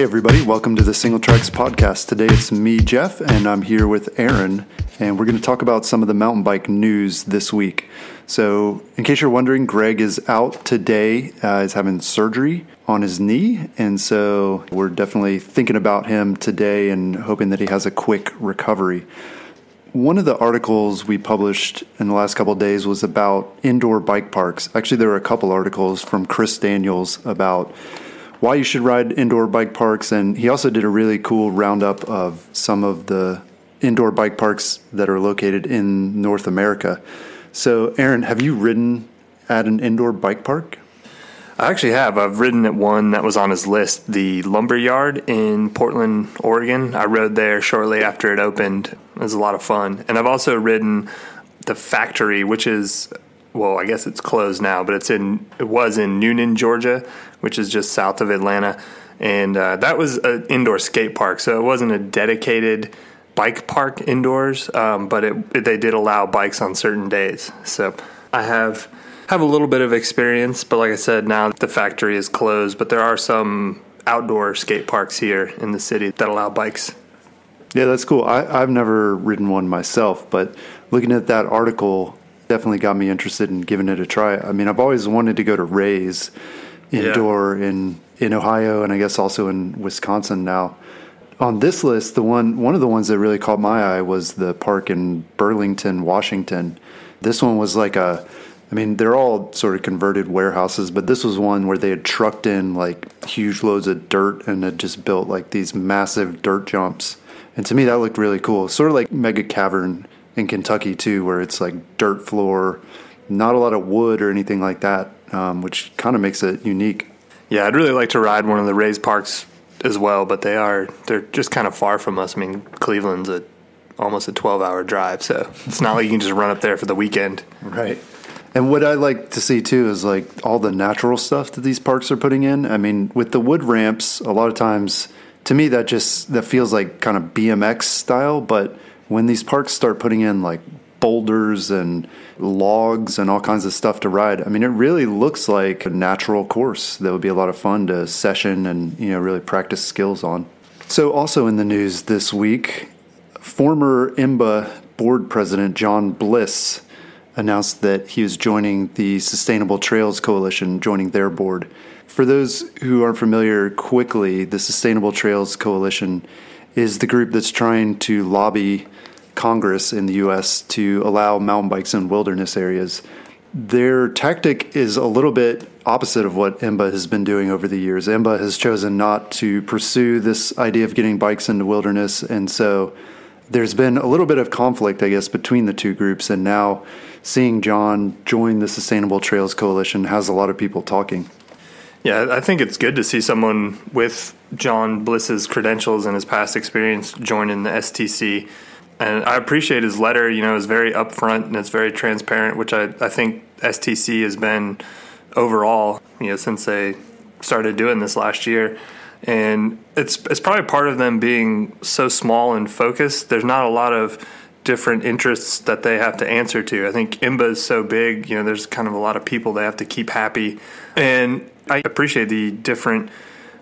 Hey, everybody, welcome to the Singletracks podcast. Today it's me, Jeff, and I'm here with Aaron, and we're going to talk about some of the mountain bike news this week. So, in case you're wondering, Greg is out today, uh, is having surgery on his knee, and so we're definitely thinking about him today and hoping that he has a quick recovery. One of the articles we published in the last couple days was about indoor bike parks. Actually, there were a couple articles from Chris Daniels about why you should ride indoor bike parks. And he also did a really cool roundup of some of the indoor bike parks that are located in North America. So, Aaron, have you ridden at an indoor bike park? I actually have. I've ridden at one that was on his list, the Lumberyard in Portland, Oregon. I rode there shortly after it opened. It was a lot of fun. And I've also ridden the factory, which is well, I guess it's closed now, but it's in it was in Newnan, Georgia, which is just south of Atlanta, and uh, that was an indoor skate park. So it wasn't a dedicated bike park indoors, um, but it, it, they did allow bikes on certain days. So I have have a little bit of experience, but like I said, now the factory is closed. But there are some outdoor skate parks here in the city that allow bikes. Yeah, that's cool. I, I've never ridden one myself, but looking at that article definitely got me interested in giving it a try. I mean, I've always wanted to go to Ray's indoor yeah. in in Ohio and I guess also in Wisconsin now. On this list, the one one of the ones that really caught my eye was the park in Burlington, Washington. This one was like a I mean, they're all sort of converted warehouses, but this was one where they had trucked in like huge loads of dirt and had just built like these massive dirt jumps. And to me, that looked really cool. Sort of like Mega Cavern in Kentucky too, where it's like dirt floor, not a lot of wood or anything like that, um, which kind of makes it unique. Yeah, I'd really like to ride one of the Ray's parks as well, but they are they're just kind of far from us. I mean, Cleveland's a almost a twelve hour drive, so it's not like you can just run up there for the weekend. Right. And what I like to see too is like all the natural stuff that these parks are putting in. I mean, with the wood ramps, a lot of times to me that just that feels like kind of BMX style, but when these parks start putting in like boulders and logs and all kinds of stuff to ride. I mean, it really looks like a natural course that would be a lot of fun to session and, you know, really practice skills on. So, also in the news this week, former IMBA board president John Bliss announced that he was joining the Sustainable Trails Coalition, joining their board. For those who aren't familiar, quickly, the Sustainable Trails Coalition is the group that's trying to lobby Congress in the U.S. to allow mountain bikes in wilderness areas. Their tactic is a little bit opposite of what IMBA has been doing over the years. IMBA has chosen not to pursue this idea of getting bikes into wilderness, and so there's been a little bit of conflict, I guess, between the two groups. And now seeing John join the Sustainable Trails Coalition has a lot of people talking. Yeah, I think it's good to see someone with John Bliss's credentials and his past experience joining the STC. And I appreciate his letter. You know, it's very upfront and it's very transparent, which I, I think STC has been overall, you know, since they started doing this last year. And it's it's probably part of them being so small and focused. There's not a lot of different interests that they have to answer to. I think IMBA is so big, you know, there's kind of a lot of people they have to keep happy. And I appreciate the different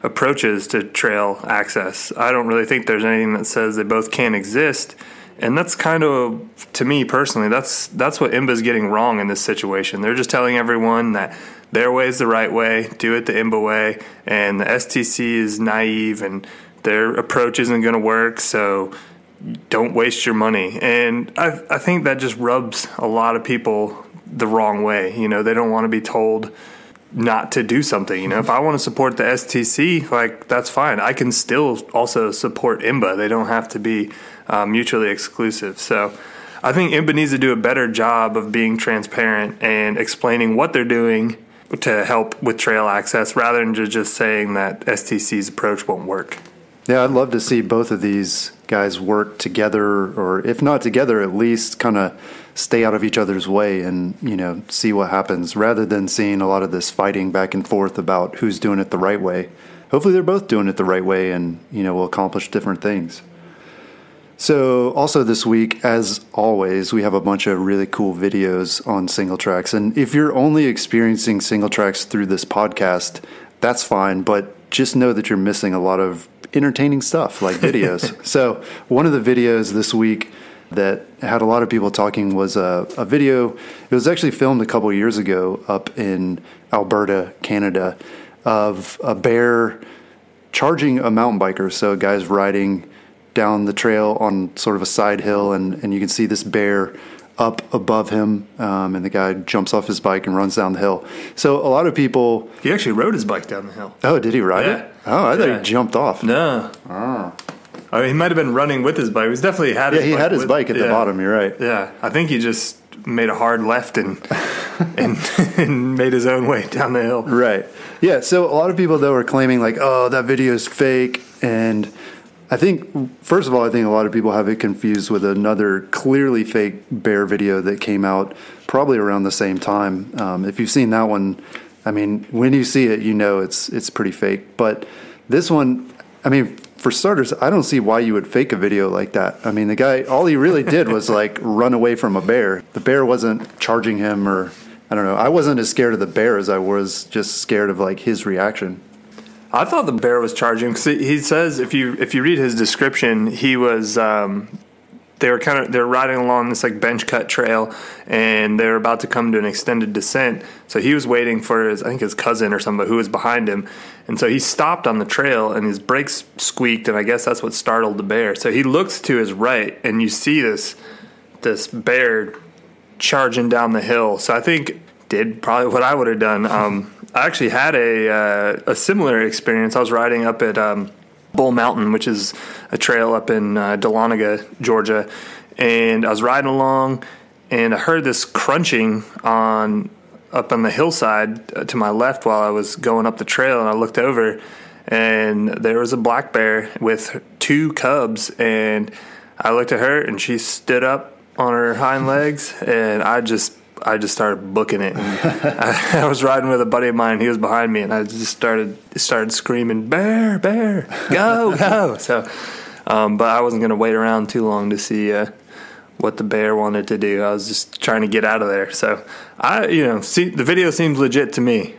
approaches to trail access. I don't really think there's anything that says they both can't exist. And that's kind of to me personally, that's that's what IMBA is getting wrong in this situation. They're just telling everyone that their way is the right way, do it the IMBA way, and the STC is naive and their approach isn't going to work, so don't waste your money. And I I think that just rubs a lot of people the wrong way. You know, they don't want to be told not to do something. You know, if I want to support the STC, like that's fine. I can still also support IMBA. They don't have to be uh, mutually exclusive. So I think IMBA needs to do a better job of being transparent and explaining what they're doing to help with trail access rather than just saying that STC's approach won't work. Yeah, I'd love to see both of these guys work together, or if not together, at least kind of stay out of each other's way and you know see what happens, rather than seeing a lot of this fighting back and forth about who's doing it the right way. Hopefully, they're both doing it the right way, and you know will accomplish different things. So, also this week, as always, we have a bunch of really cool videos on Singletracks. And if you're only experiencing Singletracks through this podcast, that's fine. But just know that you're missing a lot of entertaining stuff like videos. so, one of the videos this week that had a lot of people talking was a, a video. It was actually filmed a couple years ago up in Alberta, Canada, of a bear charging a mountain biker. So, a guy's riding down the trail on sort of a side hill, and, and you can see this bear up above him, um, and the guy jumps off his bike and runs down the hill. So a lot of people. He actually rode his bike down the hill. Oh, did he ride Yeah. it? Oh, I thought Yeah. he jumped off. No. I mean, he might have been running with his bike. He's definitely had. His yeah, he bike had his with- bike at the bottom. You're right. Yeah, I think he just made a hard left and and, and made his own way down the hill. Right. Yeah. So a lot of people though are claiming like, oh, that video is fake, and I think first of all, I think a lot of people have it confused with another clearly fake bear video that came out probably around the same time. Um, if you've seen that one, I mean, when you see it, you know it's it's pretty fake. But this one, I mean. For starters, I don't see why you would fake a video like that. I mean, the guy, all he really did was like run away from a bear. The bear wasn't charging him or I don't know. I wasn't as scared of the bear as I was just scared of like his reaction. I thought the bear was charging because he says if you if you read his description, he was um, they were kind of they're riding along this like bench cut trail, and they're about to come to an extended descent. So he was waiting for his I think his cousin or somebody who was behind him, and so he stopped on the trail, and his brakes squeaked, and I guess that's what startled the bear. So he looks to his right, and you see this this bear charging down the hill. So I think did probably what I would have done. Um, I actually had a uh, a similar experience. I was riding up at um, Bull Mountain, which is a trail up in uh, Dahlonega, Georgia, and I was riding along, and I heard this crunching on up on the hillside uh, to my left while I was going up the trail, and I looked over, and there was a black bear with two cubs, and I looked at her, and she stood up on her hind legs, and I just I just started booking it. I, I was riding with a buddy of mine. He was behind me, and I just started started screaming, "Bear, bear, go, go!" So, um, but I wasn't going to wait around too long to see uh, what the bear wanted to do. I was just trying to get out of there. So, I, you know, see, the video seems legit to me.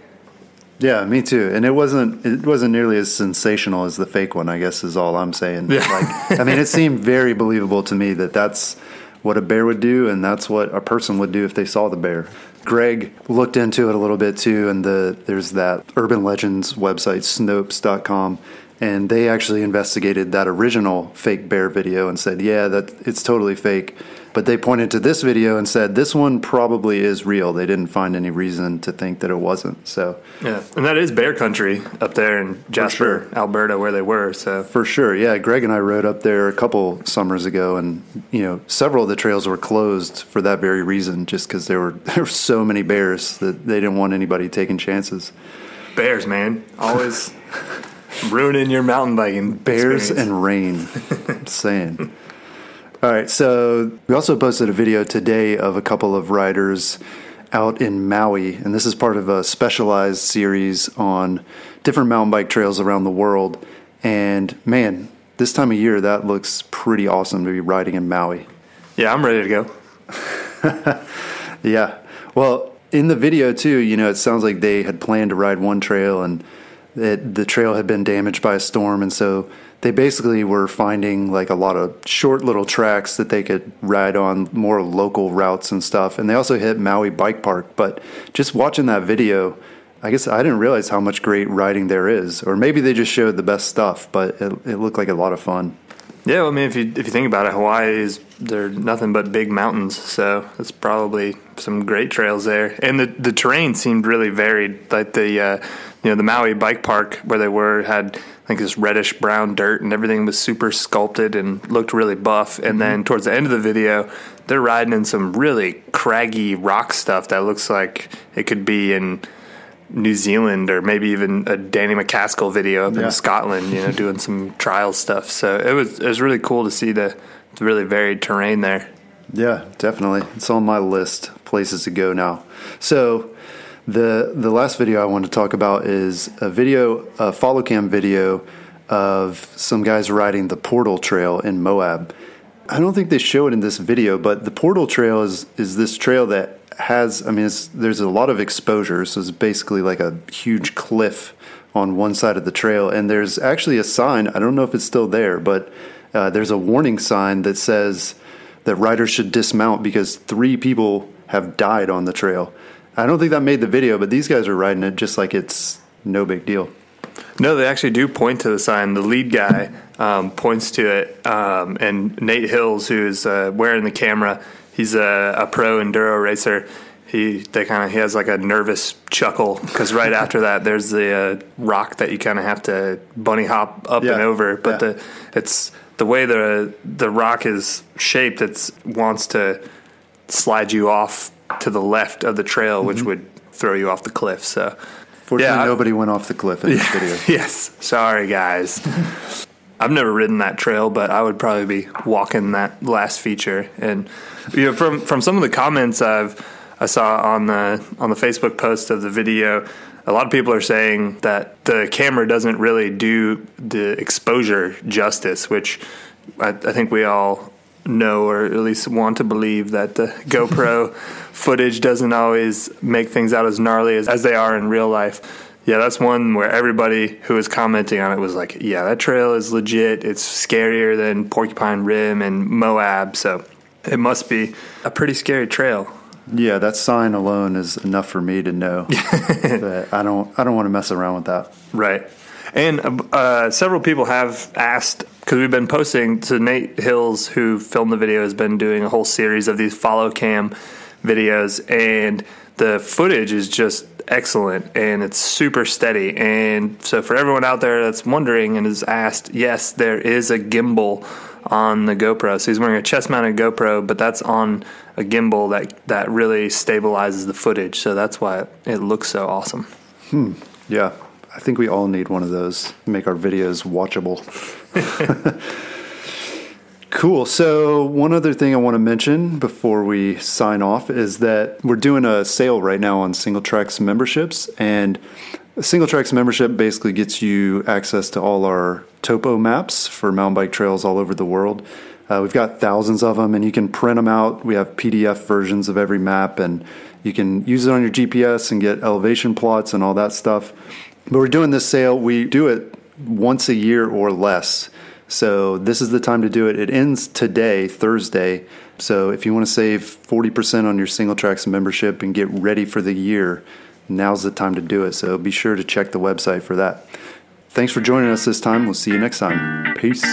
Yeah, me too. And it wasn't it wasn't nearly as sensational as the fake one. I guess is all I'm saying. Yeah. Like, I mean, it seemed very believable to me that that's what a bear would do, and that's what a person would do if they saw the bear. Greg looked into it a little bit too, and the there's that urban legends website Snopes.com, and they actually investigated that original fake bear video and said, yeah, that it's totally fake. But they pointed to this video and said this one probably is real. They didn't find any reason to think that it wasn't. So Yeah, and that is bear country up there in Jasper, sure. Alberta, where they were. So For sure, yeah. Greg and I rode up there a couple summers ago, and you know, several of the trails were closed for that very reason, just because there were there were so many bears that they didn't want anybody taking chances. bears, man, always ruining your mountain biking. Bears experience. and rain, I'm saying. All right, so we also posted a video today of a couple of riders out in Maui, and this is part of a specialized series on different mountain bike trails around the world. And man, this time of year, that looks pretty awesome to be riding in Maui. yeah, I'm ready to go. Yeah. Well, in the video too, you know, it sounds like they had planned to ride one trail and it, the trail had been damaged by a storm, and so they basically were finding like a lot of short little tracks that they could ride on more local routes and stuff. And they also hit Maui Bike Park. But just watching that video, I guess I didn't realize how much great riding there is, or maybe they just showed the best stuff. But it, it looked like a lot of fun. Yeah, well, I mean, if you if you think about it, Hawaii is they're nothing but big mountains, so it's probably some great trails there. And the the terrain seemed really varied. Like the uh, you know the Maui Bike Park where they were had I think this reddish brown dirt, and everything was super sculpted and looked really buff. And then towards the end of the video, they're riding in some really craggy rock stuff that looks like it could be in New Zealand or maybe even a Danny MacAskill video up Yeah. in Scotland, you know, doing some trial stuff. So it was it was really cool to see the, the really varied terrain there. Yeah, definitely. It's on my list places to go now. So the the last video I want to talk about is a video, a follow cam video of some guys riding the Portal Trail in Moab. I don't think they show it in this video, but the Portal Trail is is this trail that has. I mean, there's a lot of exposure, so it's basically like a huge cliff on one side of the trail, and there's actually a sign. I don't know if it's still there, but uh, there's a warning sign that says that riders should dismount because three people have died on the trail. I don't think that made the video, but these guys are riding it just like it's no big deal. No, they actually do point to the sign. The lead guy um, points to it, um, and Nate Hills, who's uh, wearing the camera, he's a, a pro enduro racer. He they kind of he has like a nervous chuckle because right after that there's the uh, rock that you kind of have to bunny hop up Yeah. and over, but Yeah. the it's the way the the rock is shaped. It wants to slide you off to the left of the trail, which would throw you off the cliff. So. Fortunately, Yeah, I- nobody went off the cliff in this video. yes. Sorry, guys. I've never ridden that trail, but I would probably be walking that last feature. And you know, from from some of the comments I've I saw on the on the Facebook post of the video, a lot of people are saying that the camera doesn't really do the exposure justice, which I, I think we all know or at least want to believe that the GoPro footage doesn't always make things out as gnarly as, as they are in real life. Yeah, that's one where everybody who was commenting on it was like, yeah, that trail is legit. It's scarier than Porcupine Rim and Moab. So it must be a pretty scary trail. Yeah, that sign alone is enough for me to know that I don't I don't want to mess around with that. Right. And uh, several people have asked because we've been posting to Nate Hills, who filmed the video, has been doing a whole series of these follow cam videos, and the footage is just excellent and it's super steady. And so, for everyone out there that's wondering and is asked, yes, there is a gimbal on the GoPro. So he's wearing a chest mounted GoPro, but that's on a gimbal that that really stabilizes the footage. So that's why it looks so awesome. Hmm. Yeah, I think we all need one of those. To make our videos watchable. cool. So, one other thing I want to mention before we sign off is that we're doing a sale right now on Singletracks memberships. And Singletracks membership basically gets you access to all our topo maps for mountain bike trails all over the world. Uh, we've got thousands of them, and you can print them out. We have PDF versions of every map, and you can use it on your GPS and get elevation plots and all that stuff. But we're doing this sale. We do it once a year or less. So this is the time to do it. It ends today, Thursday. So if you want to save 40% on your Singletracks membership and get ready for the year, now's the time to do it. So be sure to check the website for that. Thanks for joining us this time. We'll see you next time. Peace.